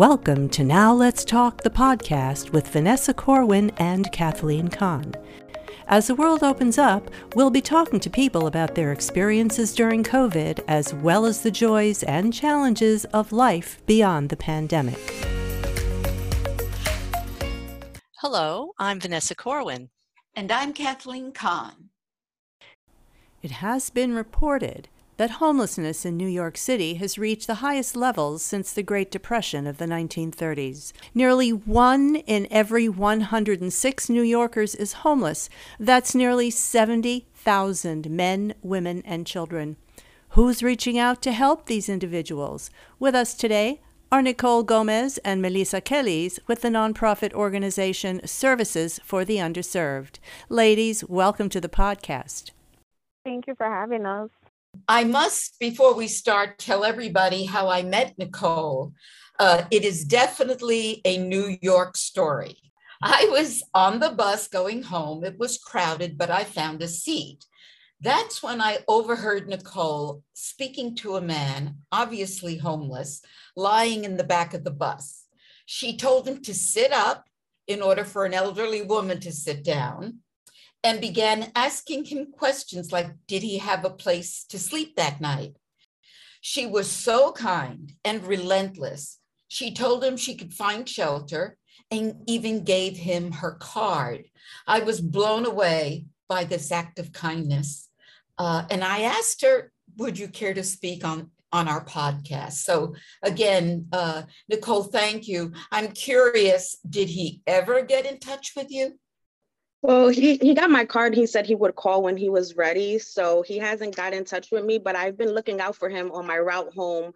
Welcome to Now Let's Talk, the podcast with Vanessa Corwin and Kathleen Kahn. As the world opens up, we'll be talking to people about their experiences during COVID, as well as the joys and challenges of life beyond the pandemic. Hello, I'm Vanessa Corwin. And I'm Kathleen Kahn. It has been reported that homelessness in New York City has reached the highest levels since the Great Depression of the 1930s. Nearly one in every 106 New Yorkers is homeless. That's nearly 70,000 men, women, and children. Who's reaching out to help these individuals? With us today are Nicole Gomez and Melissa Kellys with the nonprofit organization Services for the Underserved. Ladies, welcome to the podcast. Thank you for having us. I must, before we start, tell everybody how I met Nicole. Uh, it is definitely a New York story. I was on the bus going home. It was crowded, but I found a seat. That's when I overheard Nicole speaking to a man, obviously homeless, lying in the back of the bus. She told him to sit up in order for an elderly woman to sit down and began asking him questions like Did he have a place to sleep that night? She was so kind and relentless. She told him she could find shelter and even gave him her card. I was blown away by this act of kindness. Uh, and I asked her, Would you care to speak on, on our podcast? So, again, uh, Nicole, thank you. I'm curious, did he ever get in touch with you? Well, he, he got my card. He said he would call when he was ready. So he hasn't got in touch with me, but I've been looking out for him on my route home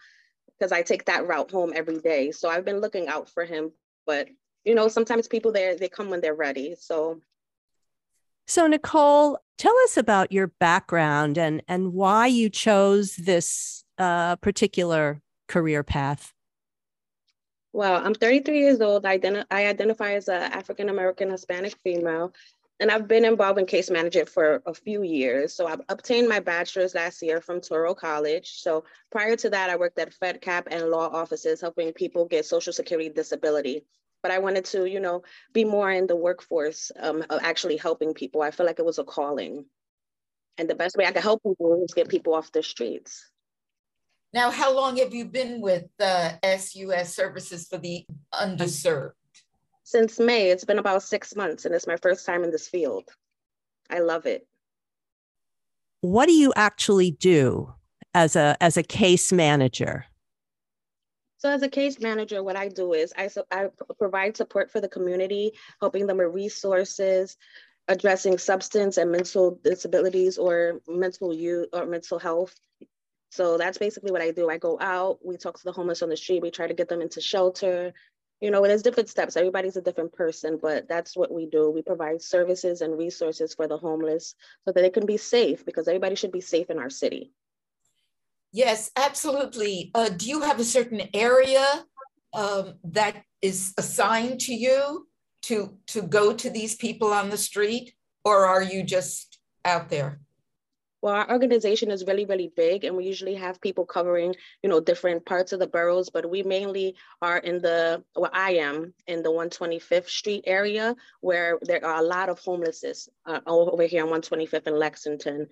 because I take that route home every day. So I've been looking out for him. But you know, sometimes people there they come when they're ready. So So Nicole, tell us about your background and and why you chose this uh, particular career path. Well, I'm 33 years old. I, identi- I identify as an African American Hispanic female, and I've been involved in case management for a few years. So I've obtained my bachelor's last year from Touro College. So prior to that, I worked at FedCap and law offices helping people get Social Security disability. But I wanted to, you know, be more in the workforce, um, actually helping people. I feel like it was a calling. And the best way I could help people is get people off the streets. Now, how long have you been with uh, SUS Services for the Underserved? Since May, it's been about six months, and it's my first time in this field. I love it. What do you actually do as a as a case manager? So, as a case manager, what I do is I, I provide support for the community, helping them with resources, addressing substance and mental disabilities or mental youth or mental health so that's basically what I do. I go out, we talk to the homeless on the street, we try to get them into shelter. You know, there's different steps. Everybody's a different person, but that's what we do. We provide services and resources for the homeless so that they can be safe because everybody should be safe in our city. Yes, absolutely. Uh, do you have a certain area um, that is assigned to you to to go to these people on the street, or are you just out there? Well, our organization is really, really big, and we usually have people covering, you know, different parts of the boroughs. But we mainly are in the, well, I am in the 125th Street area, where there are a lot of homelessness uh, over here on 125th in Lexington.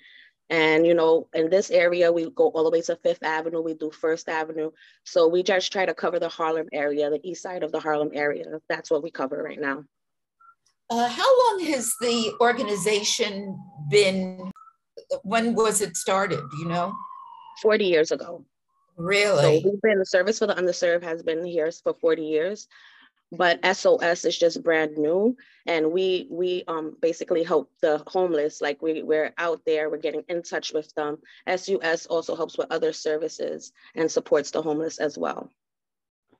And you know, in this area, we go all the way to Fifth Avenue. We do First Avenue. So we just try to cover the Harlem area, the east side of the Harlem area. That's what we cover right now. Uh, how long has the organization been when was it started? You know? 40 years ago. Really? So we've been the service for the underserved has been here for 40 years, but SOS is just brand new. And we we um basically help the homeless. Like we, we're out there, we're getting in touch with them. SUS also helps with other services and supports the homeless as well.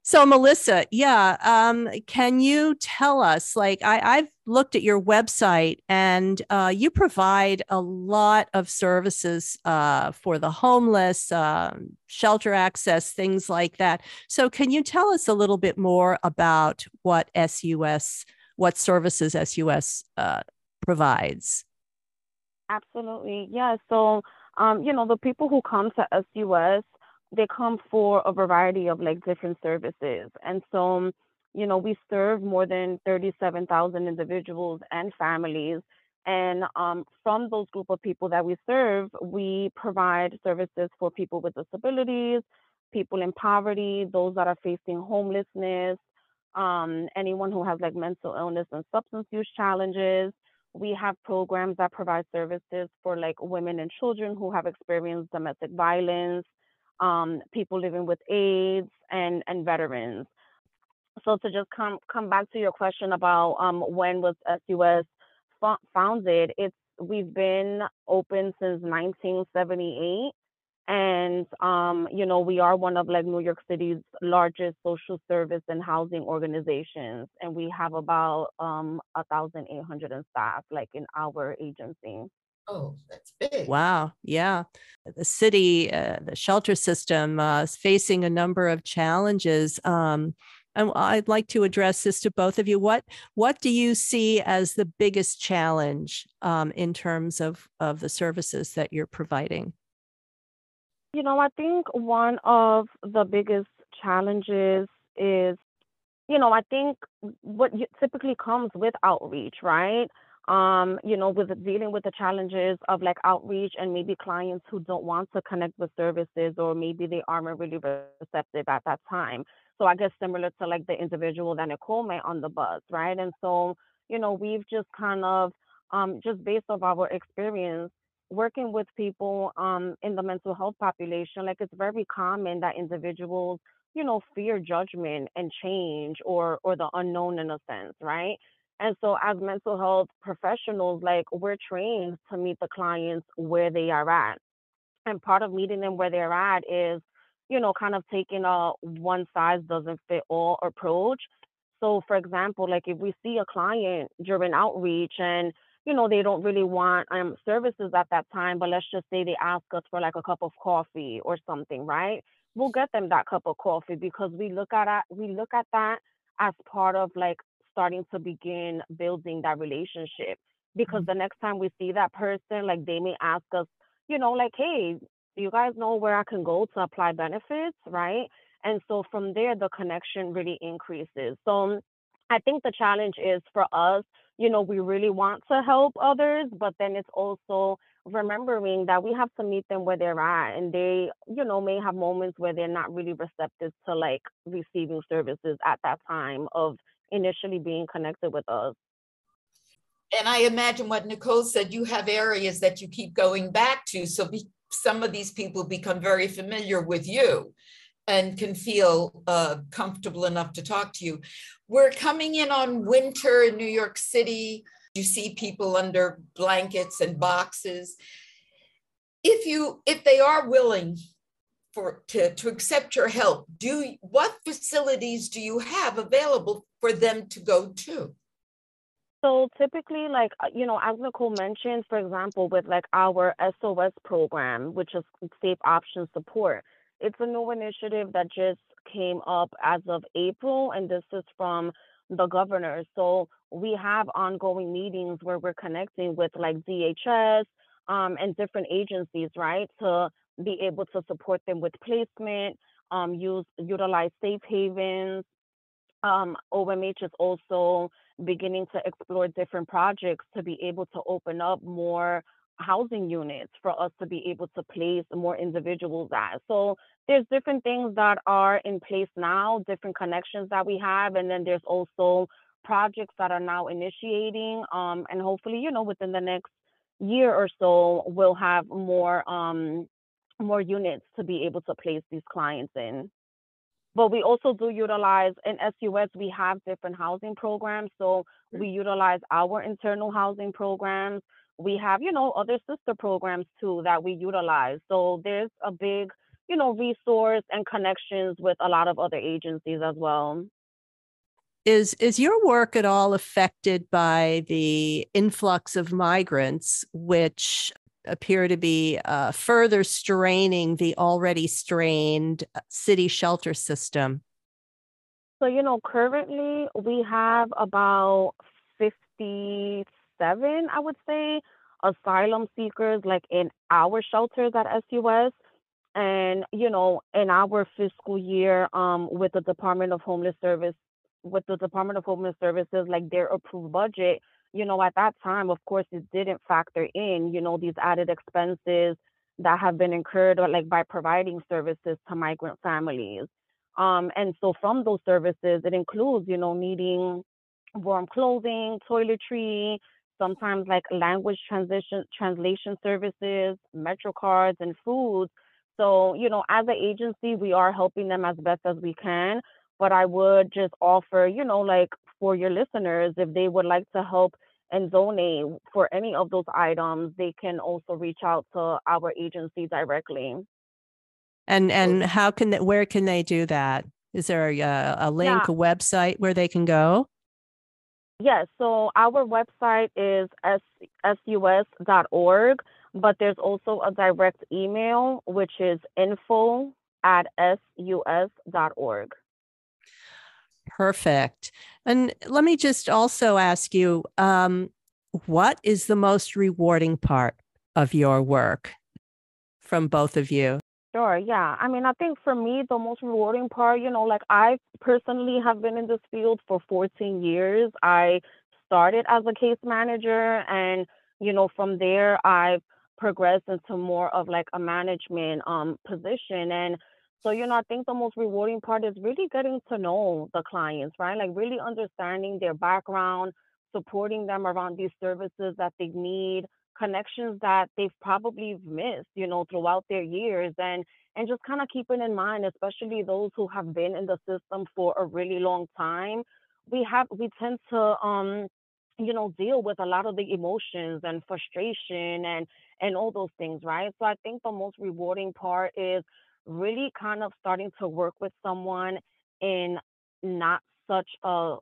So, Melissa, yeah, um, can you tell us? Like, I, have looked at your website, and uh, you provide a lot of services uh, for the homeless, uh, shelter access, things like that. So, can you tell us a little bit more about what SUS, what services SUS uh, provides? Absolutely, yeah. So, um, you know, the people who come to SUS they come for a variety of like different services. And so, you know, we serve more than 37,000 individuals and families. And um, from those group of people that we serve, we provide services for people with disabilities, people in poverty, those that are facing homelessness, um, anyone who has like mental illness and substance use challenges. We have programs that provide services for like women and children who have experienced domestic violence, um, people living with AIDS, and and veterans. So to just come come back to your question about um, when was SUS founded, it's we've been open since 1978 and um, you know we are one of like new york city's largest social service and housing organizations and we have about um 1800 staff like in our agency oh that's big wow yeah the city uh, the shelter system uh, is facing a number of challenges um, and I'd like to address this to both of you. What what do you see as the biggest challenge um, in terms of of the services that you're providing? You know, I think one of the biggest challenges is, you know, I think what typically comes with outreach, right? Um, you know, with dealing with the challenges of like outreach and maybe clients who don't want to connect with services or maybe they aren't really receptive at that time. So I guess similar to like the individual that Nicole met on the bus, right? And so, you know, we've just kind of um, just based off our experience, working with people um, in the mental health population, like it's very common that individuals, you know, fear judgment and change or or the unknown in a sense, right? And so as mental health professionals, like we're trained to meet the clients where they are at. And part of meeting them where they're at is, you know, kind of taking a one size doesn't fit all approach. So for example, like if we see a client during outreach and you know, they don't really want um services at that time, but let's just say they ask us for like a cup of coffee or something, right? We'll get them that cup of coffee because we look at it, we look at that as part of like starting to begin building that relationship. Because mm-hmm. the next time we see that person, like they may ask us, you know, like, hey, you guys know where I can go to apply benefits, right? And so from there, the connection really increases. So I think the challenge is for us you know, we really want to help others, but then it's also remembering that we have to meet them where they're at and they, you know, may have moments where they're not really receptive to like receiving services at that time of initially being connected with us. And I imagine what Nicole said, you have areas that you keep going back to. So be, some of these people become very familiar with you and can feel uh, comfortable enough to talk to you. We're coming in on winter in New York City. You see people under blankets and boxes. If you if they are willing for to, to accept your help, do what facilities do you have available for them to go to? So typically, like, uh, you know, as Nicole mentioned, for example, with like our SOS program, which is Safe Option Support, it's a new initiative that just came up as of April, and this is from the governor. So we have ongoing meetings where we're connecting with like DHS um, and different agencies, right, to be able to support them with placement, um, use utilize safe havens. Um, OMH is also beginning to explore different projects to be able to open up more housing units for us to be able to place more individuals at. So there's different things that are in place now, different connections that we have, and then there's also projects that are now initiating. Um, and hopefully, you know, within the next year or so, we'll have more um, more units to be able to place these clients in. But we also do utilize in SUS, we have different housing programs. So mm. we utilize our internal housing programs we have, you know, other sister programs too that we utilize. So there's a big, you know, resource and connections with a lot of other agencies as well. Is is your work at all affected by the influx of migrants, which appear to be uh, further straining the already strained uh, city shelter system? So, you know, currently we have about 57, I would say, asylum seekers like in our shelters at SUS. And, you know, in our fiscal year um, with the Department of Homeless Service, with the Department of Homeless Services, like their approved budget, you know, at that time, of course, it didn't factor in, you know, these added expenses that have been incurred like by providing services to migrant families. Um, and so from those services, it includes, you know, needing warm clothing, toiletry, sometimes like language transition translation services, metro cards, and food. So, you know, as an agency, we are helping them as best as we can. But I would just offer, you know, like for your listeners, if they would like to help and donate for any of those items, they can also reach out to our agency directly. And and how can they, where can they do that? Is there a, a link, yeah. a website where they can go? Yes, so our website is sus.org, but there's also a direct email, which is info at sus.org. Perfect. And let me just also ask you um, what is the most rewarding part of your work from both of you? Sure, yeah. I mean, I think for me, the most rewarding part, you know, like I personally have been in this field for 14 years. I started as a case manager, and, you know, from there, I've progressed into more of like a management um, position. And so, you know, I think the most rewarding part is really getting to know the clients, right? Like really understanding their background, supporting them around these services that they need connections that they've probably missed, you know, throughout their years and and just kind of keeping in mind, especially those who have been in the system for a really long time, we have we tend to um you know deal with a lot of the emotions and frustration and and all those things right so i think the most rewarding part is really kind of starting to work with someone in not such a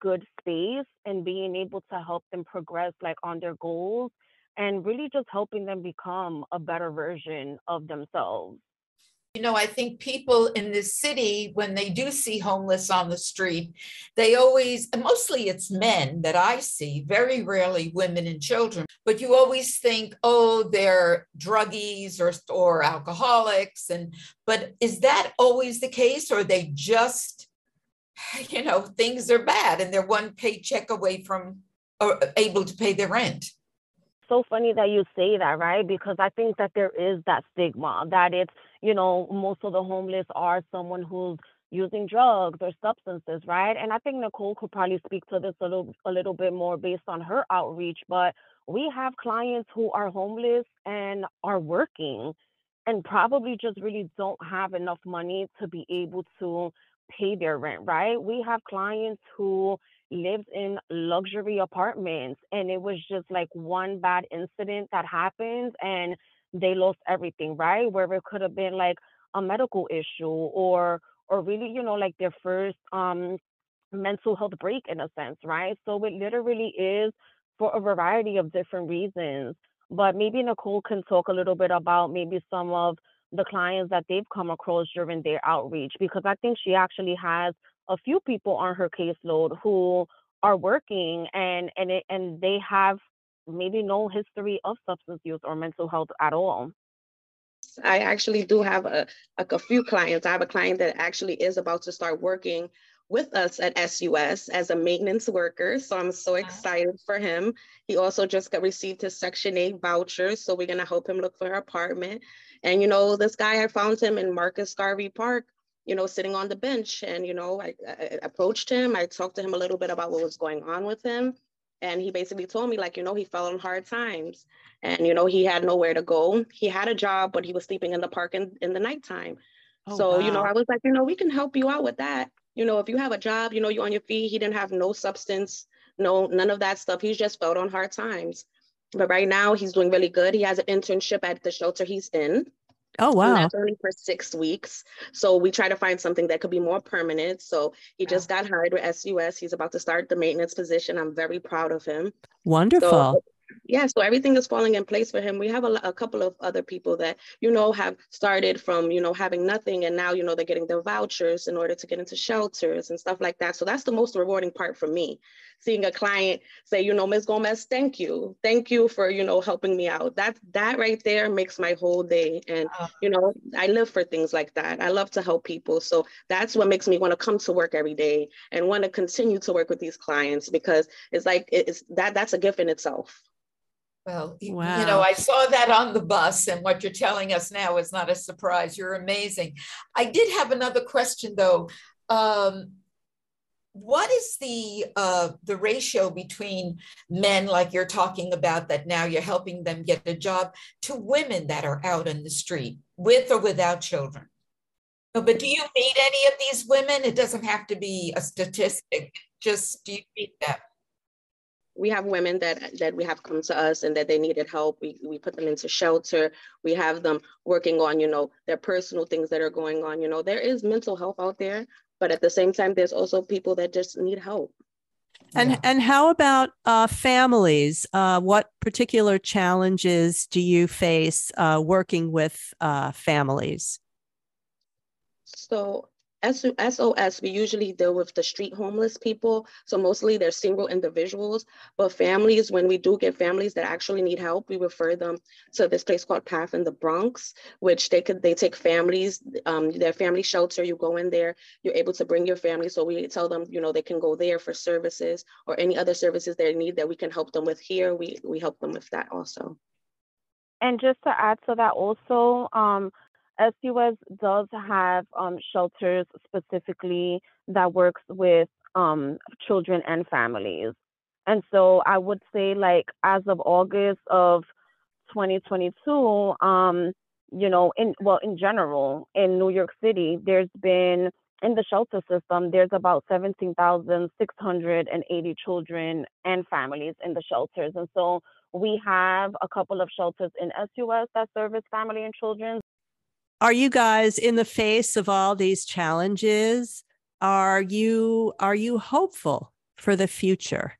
good space and being able to help them progress like on their goals and really just helping them become a better version of themselves. You know, I think people in this city, when they do see homeless on the street, they always, mostly it's men that I see, very rarely women and children, but you always think, oh, they're druggies or, or alcoholics. And, but is that always the case or they just, you know, things are bad and they're one paycheck away from or able to pay their rent? So funny that you say that, right? Because I think that there is that stigma that it's, you know, most of the homeless are someone who's using drugs or substances, right? And I think Nicole could probably speak to this a little a little bit more based on her outreach, but we have clients who are homeless and are working and probably just really don't have enough money to be able to pay their rent, right? We have clients who lived in luxury apartments and it was just like one bad incident that happened and they lost everything, right? Where it could have been like a medical issue or or really, you know, like their first um mental health break in a sense, right? So it literally is for a variety of different reasons. But maybe Nicole can talk a little bit about maybe some of the clients that they've come across during their outreach because I think she actually has a few people on her caseload who are working and and it, and they have maybe no history of substance use or mental health at all. I actually do have a, like a few clients. I have a client that actually is about to start working with us at SUS as a maintenance worker. So I'm so excited for him. He also just got received his Section 8 voucher. So we're gonna help him look for an apartment. And you know, this guy, I found him in Marcus Garvey Park you know, sitting on the bench. And, you know, I, I, approached him. I talked to him a little bit about what was going on with him. And he basically told me, like, you know, he fell on hard times and, you know, he had nowhere to go. He had a job, but he was sleeping in the park in, in the nighttime. Oh, so, wow. you know, I was like, you know, we can help you out with that. You know, if you have a job, you know, you're on your feet. He didn't have no substance, no, none of that stuff. He's just felt on hard times. But right now he's doing really good. He has an internship at the shelter he's in. Oh wow! And that's only for six weeks. So we try to find something that could be more permanent. So he just got hired with SUS. He's about to start the maintenance position. I'm very proud of him. Wonderful. So yeah, so everything is falling in place for him. We have a, a, couple of other people that, you know, have started from, you know, having nothing and now, you know, they're getting their vouchers in order to get into shelters and stuff like that. So that's the most rewarding part for me, seeing a client say, you know, Ms. Gomez, thank you. Thank you for, you know, helping me out. That, that right there makes my whole day. And, oh. you know, I live for things like that. I love to help people. So that's what makes me want to come to work every day and want to continue to work with these clients because it's like, it's that that's a gift in itself. Well, wow. you know, I saw that on the bus, and what you're telling us now is not a surprise. You're amazing. I did have another question, though. Um, what is the uh, the ratio between men, like you're talking about, that now you're helping them get a job, to women that are out in the street with or without children? but do you meet any of these women? It doesn't have to be a statistic. Just do you meet them? We have women that that we have come to us and that they needed help. We we put them into shelter. We have them working on, you know, their personal things that are going on. You know, there is mental health out there, but at the same time, there's also people that just need help. And yeah. and how about uh, families? Uh, what particular challenges do you face uh, working with uh, families? So SOS, we usually deal with the street homeless people. So mostly they're single individuals, but families, when we do get families that actually need help, we refer them to this place called Path in the Bronx, which they could, they take families, um, their family shelter, you go in there, you're able to bring your family. So we tell them, you know, they can go there for services or any other services they need that we can help them with here. We, we help them with that also. And just to add to that also, um, SUS does have um, shelters specifically that works with um, children and families. And so I would say, like, as of August of 2022, um, you know, in well, in general, in New York City, there's been in the shelter system, there's about 17,680 children and families in the shelters. And so we have a couple of shelters in SUS that service family and children are you guys in the face of all these challenges? Are you are you hopeful for the future?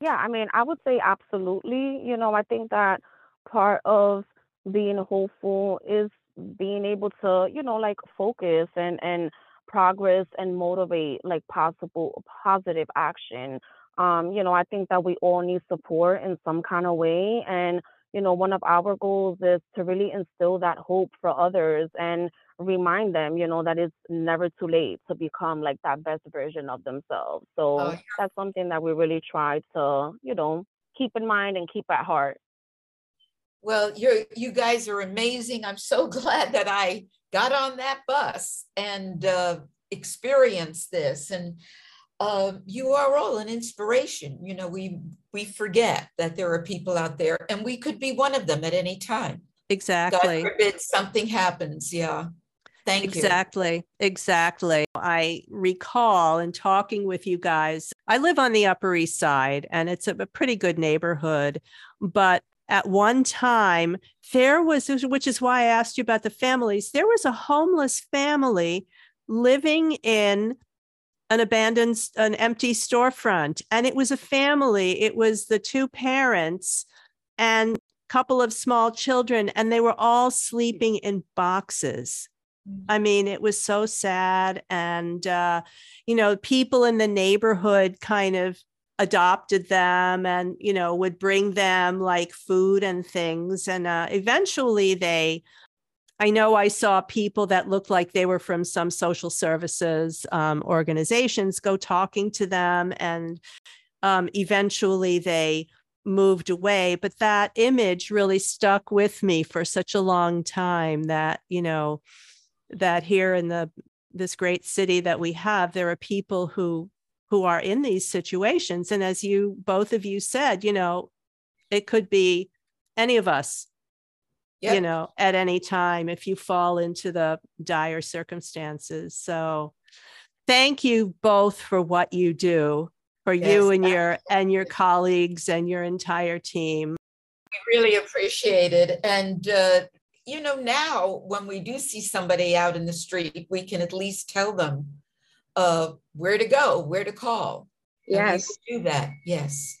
Yeah i mean i would say absolutely. You know i think that part of being hopeful is being able to you know like focus and and progress and motivate like possible positive action. Um you know i think that we all need support in some kind of way and you know, one of our goals is to really instill that hope for others and remind them, you know, that it's never too late to become like that best version of themselves. So oh, yeah. that's something that we really try to, you know, keep in mind and keep at heart. Well, you you guys are amazing. I'm so glad that I got on that bus and uh, experienced this. And uh, you are all an inspiration. You know, we we forget that there are people out there, and we could be one of them at any time. Exactly. God forbid something happens. Yeah. Thank exactly, you. Exactly. Exactly. I recall in talking with you guys, I live on the Upper East Side and it's a, a pretty good neighborhood. But at one time, there was, which is why I asked you about the families, there was a homeless family living in an abandoned an empty storefront. And it was a family. It was the two parents and a couple of small children and they were all sleeping in boxes. I mm. mean it was so sad. And uh, you know people in the neighborhood kind of adopted them and you know would bring them like food and things. And uh, eventually they I know I saw people that looked like they were from some social services um, organizations go talking to them, and um, eventually they moved away. But that image really stuck with me for such a long time that, you know, that here in the this great city that we have, there are people who who are in these situations. And as you both of you said, you know, it could be any of us yep. you know, at any time if you fall into the dire circumstances. So thank you both for what you do for yes, you and your and your colleagues and your entire team. We really appreciate it. And uh, you know, now when we do see somebody out in the street, we can at least tell them uh, where to go, where to call. Yes. do that. Yes.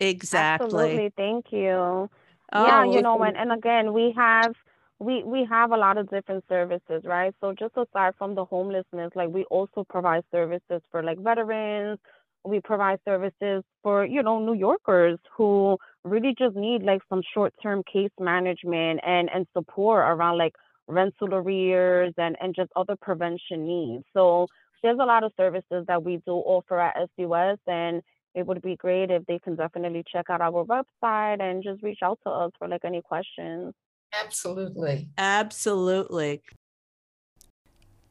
Exactly. Absolutely. Thank you. Oh, yeah, you know, and, and again, we have we we have a lot of different services, right? So just aside from the homelessness, like we also provide services for like veterans. We provide services for, you know, New Yorkers who really just need like some short-term case management and and support around like rental arrears and and just other prevention needs. So there's a lot of services that we do offer at SUS and it would be great if they can definitely check out our website and just reach out to us for like any questions. Absolutely. Absolutely.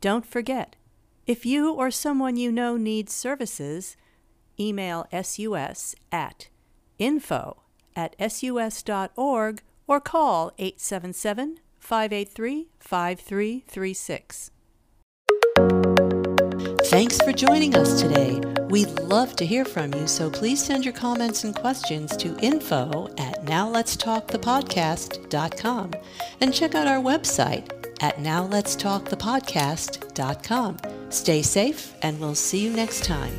Don't forget, if you or someone you know needs services, email sus at info at sus.org or call 877 583 5336. Thanks for joining us today. We'd love to hear from you, so please send your comments and questions to info at nowletstalkthepodcast.com and check out our website at nowletstalkthepodcast.com. Stay safe, and we'll see you next time.